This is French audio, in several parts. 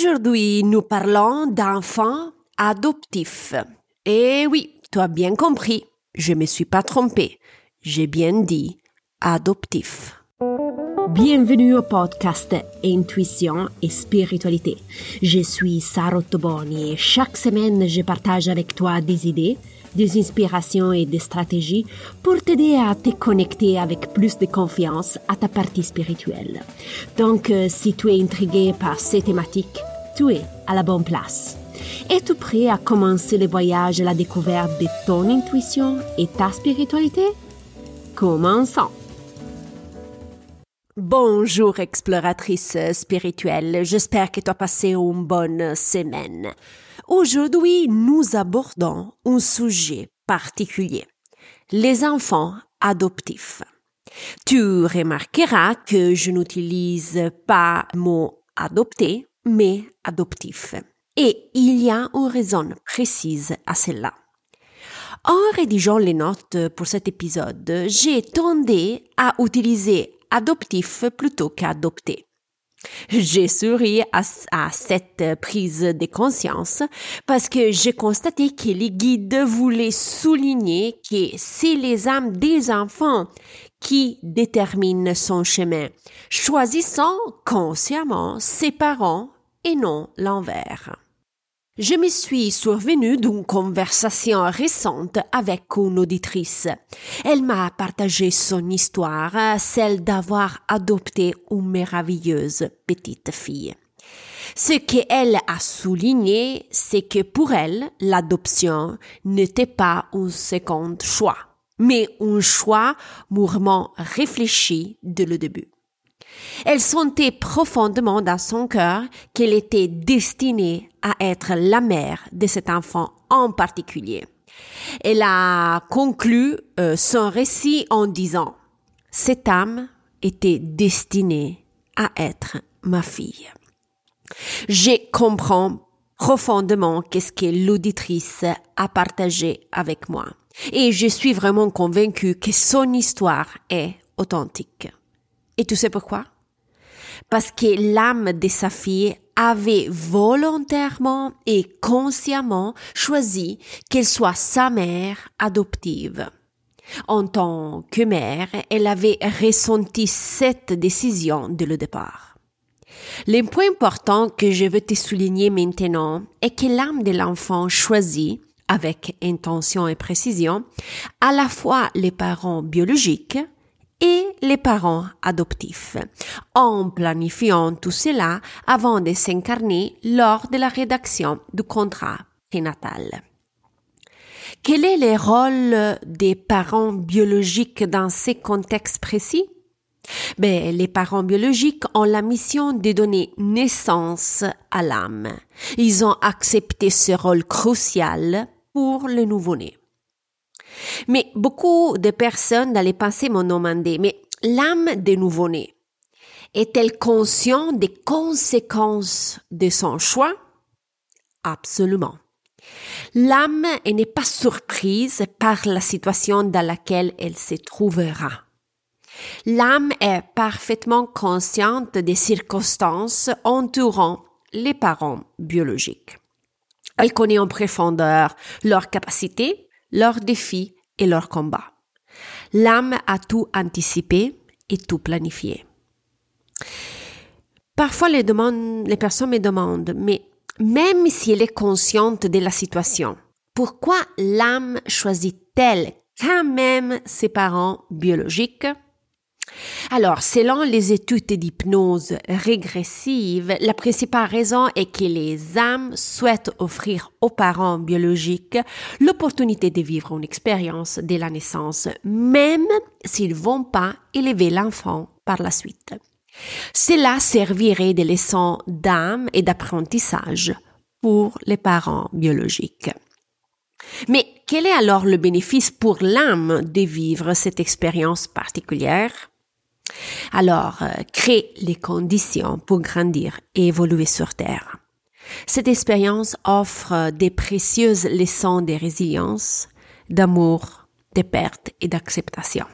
Aujourd'hui, nous parlons d'enfants adoptifs. Et oui, tu as bien compris, je me suis pas trompée. J'ai bien dit adoptif. Bienvenue au podcast Intuition et Spiritualité. Je suis Sarah Toboni et chaque semaine je partage avec toi des idées, des inspirations et des stratégies pour t'aider à te connecter avec plus de confiance à ta partie spirituelle. Donc, euh, si tu es intrigué par ces thématiques, tu es à la bonne place. Es-tu prêt à commencer le voyage à la découverte de ton intuition et ta spiritualité? Commençons! Bonjour exploratrice spirituelle, j'espère que tu as passé une bonne semaine. Aujourd'hui, nous abordons un sujet particulier, les enfants adoptifs. Tu remarqueras que je n'utilise pas mot adopté, mais adoptif. Et il y a une raison précise à cela. En rédigeant les notes pour cet épisode, j'ai tendu à utiliser adoptif plutôt qu'adopté. J'ai souri à, à, cette prise de conscience parce que j'ai constaté que les guides voulaient souligner que c'est les âmes des enfants qui déterminent son chemin, choisissant consciemment ses parents et non l'envers. Je me suis survenue d'une conversation récente avec une auditrice. Elle m'a partagé son histoire, celle d'avoir adopté une merveilleuse petite fille. Ce qu'elle a souligné, c'est que pour elle, l'adoption n'était pas un second choix, mais un choix mûrement réfléchi dès le début. Elle sentait profondément dans son cœur qu'elle était destinée à être la mère de cet enfant en particulier. Elle a conclu euh, son récit en disant Cette âme était destinée à être ma fille. Je comprends profondément qu'est-ce que l'auditrice a partagé avec moi. Et je suis vraiment convaincue que son histoire est authentique. Et tu sais pourquoi? Parce que l'âme de sa fille avait volontairement et consciemment choisi qu'elle soit sa mère adoptive. En tant que mère, elle avait ressenti cette décision dès le départ. Le point important que je veux te souligner maintenant est que l'âme de l'enfant choisit, avec intention et précision, à la fois les parents biologiques et les parents adoptifs, en planifiant tout cela avant de s'incarner lors de la rédaction du contrat prénatal. Quel est le rôle des parents biologiques dans ces contextes précis? Ben, les parents biologiques ont la mission de donner naissance à l'âme. Ils ont accepté ce rôle crucial pour le nouveau-né. Mais beaucoup de personnes dans les pensées m'ont demandé, mais l'âme des nouveau-né est-elle consciente des conséquences de son choix? Absolument. L'âme n'est pas surprise par la situation dans laquelle elle se trouvera. L'âme est parfaitement consciente des circonstances entourant les parents biologiques. Elle connaît en profondeur leurs capacités, leurs défis et leurs combats. L'âme a tout anticipé et tout planifié. Parfois, les, les personnes me demandent, mais même si elle est consciente de la situation, pourquoi l'âme choisit-elle quand même ses parents biologiques alors, selon les études d'hypnose régressive, la principale raison est que les âmes souhaitent offrir aux parents biologiques l'opportunité de vivre une expérience dès la naissance, même s'ils vont pas élever l'enfant par la suite. Cela servirait de leçon d'âme et d'apprentissage pour les parents biologiques. Mais quel est alors le bénéfice pour l'âme de vivre cette expérience particulière? Alors, euh, crée les conditions pour grandir et évoluer sur Terre. Cette expérience offre des précieuses leçons de résilience, d'amour, de perte et d'acceptation.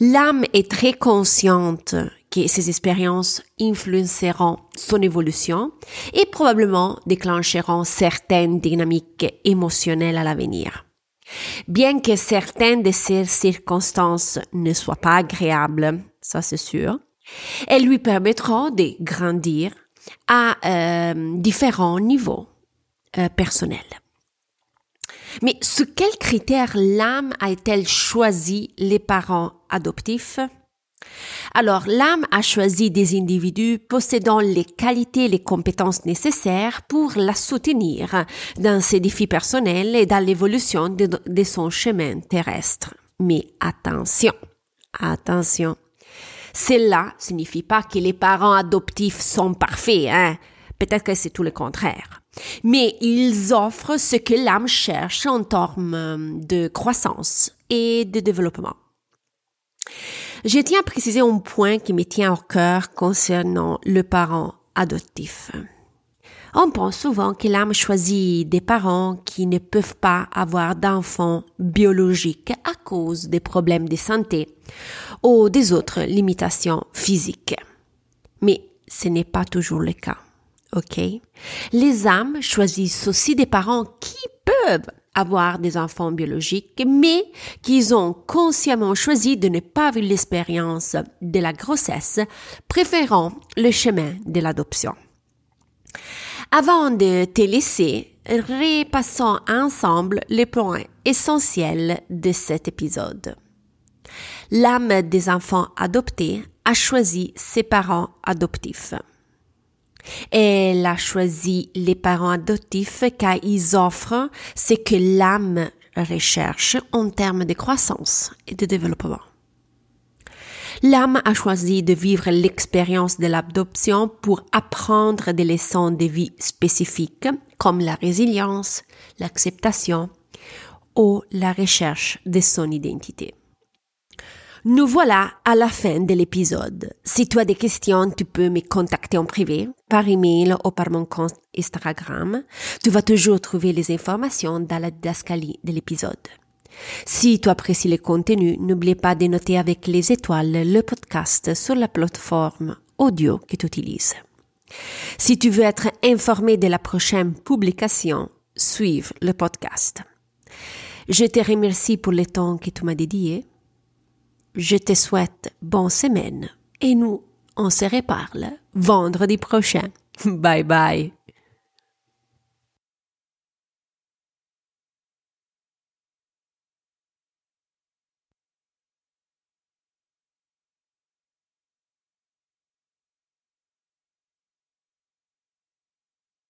L'âme est très consciente que ces expériences influenceront son évolution et probablement déclencheront certaines dynamiques émotionnelles à l'avenir. Bien que certaines de ces circonstances ne soient pas agréables, ça c'est sûr, elles lui permettront de grandir à euh, différents niveaux euh, personnels. Mais sous quels critères l'âme a-t-elle choisi les parents adoptifs? Alors, l'âme a choisi des individus possédant les qualités et les compétences nécessaires pour la soutenir dans ses défis personnels et dans l'évolution de, de son chemin terrestre. Mais attention, attention. Cela signifie pas que les parents adoptifs sont parfaits, hein. Peut-être que c'est tout le contraire. Mais ils offrent ce que l'âme cherche en termes de croissance et de développement. Je tiens à préciser un point qui me tient au cœur concernant le parent adoptif. On pense souvent que l'âme choisit des parents qui ne peuvent pas avoir d'enfants biologiques à cause des problèmes de santé ou des autres limitations physiques. Mais ce n'est pas toujours le cas. OK? Les âmes choisissent aussi des parents qui peuvent avoir des enfants biologiques, mais qu'ils ont consciemment choisi de ne pas vivre l'expérience de la grossesse, préférant le chemin de l'adoption. Avant de te laisser, repassons ensemble les points essentiels de cet épisode. L'âme des enfants adoptés a choisi ses parents adoptifs. Elle a choisi les parents adoptifs car ils offrent ce que l'âme recherche en termes de croissance et de développement. L'âme a choisi de vivre l'expérience de l'adoption pour apprendre des leçons de vie spécifiques comme la résilience, l'acceptation ou la recherche de son identité. Nous voilà à la fin de l'épisode. Si tu as des questions, tu peux me contacter en privé, par email ou par mon compte Instagram. Tu vas toujours trouver les informations dans la de l'épisode. Si tu apprécies le contenu, n'oublie pas de noter avec les étoiles le podcast sur la plateforme audio que tu utilises. Si tu veux être informé de la prochaine publication, suive le podcast. Je te remercie pour le temps que tu m'as dédié je te souhaite bonne semaine et nous, on se reparle vendredi prochain. Bye bye.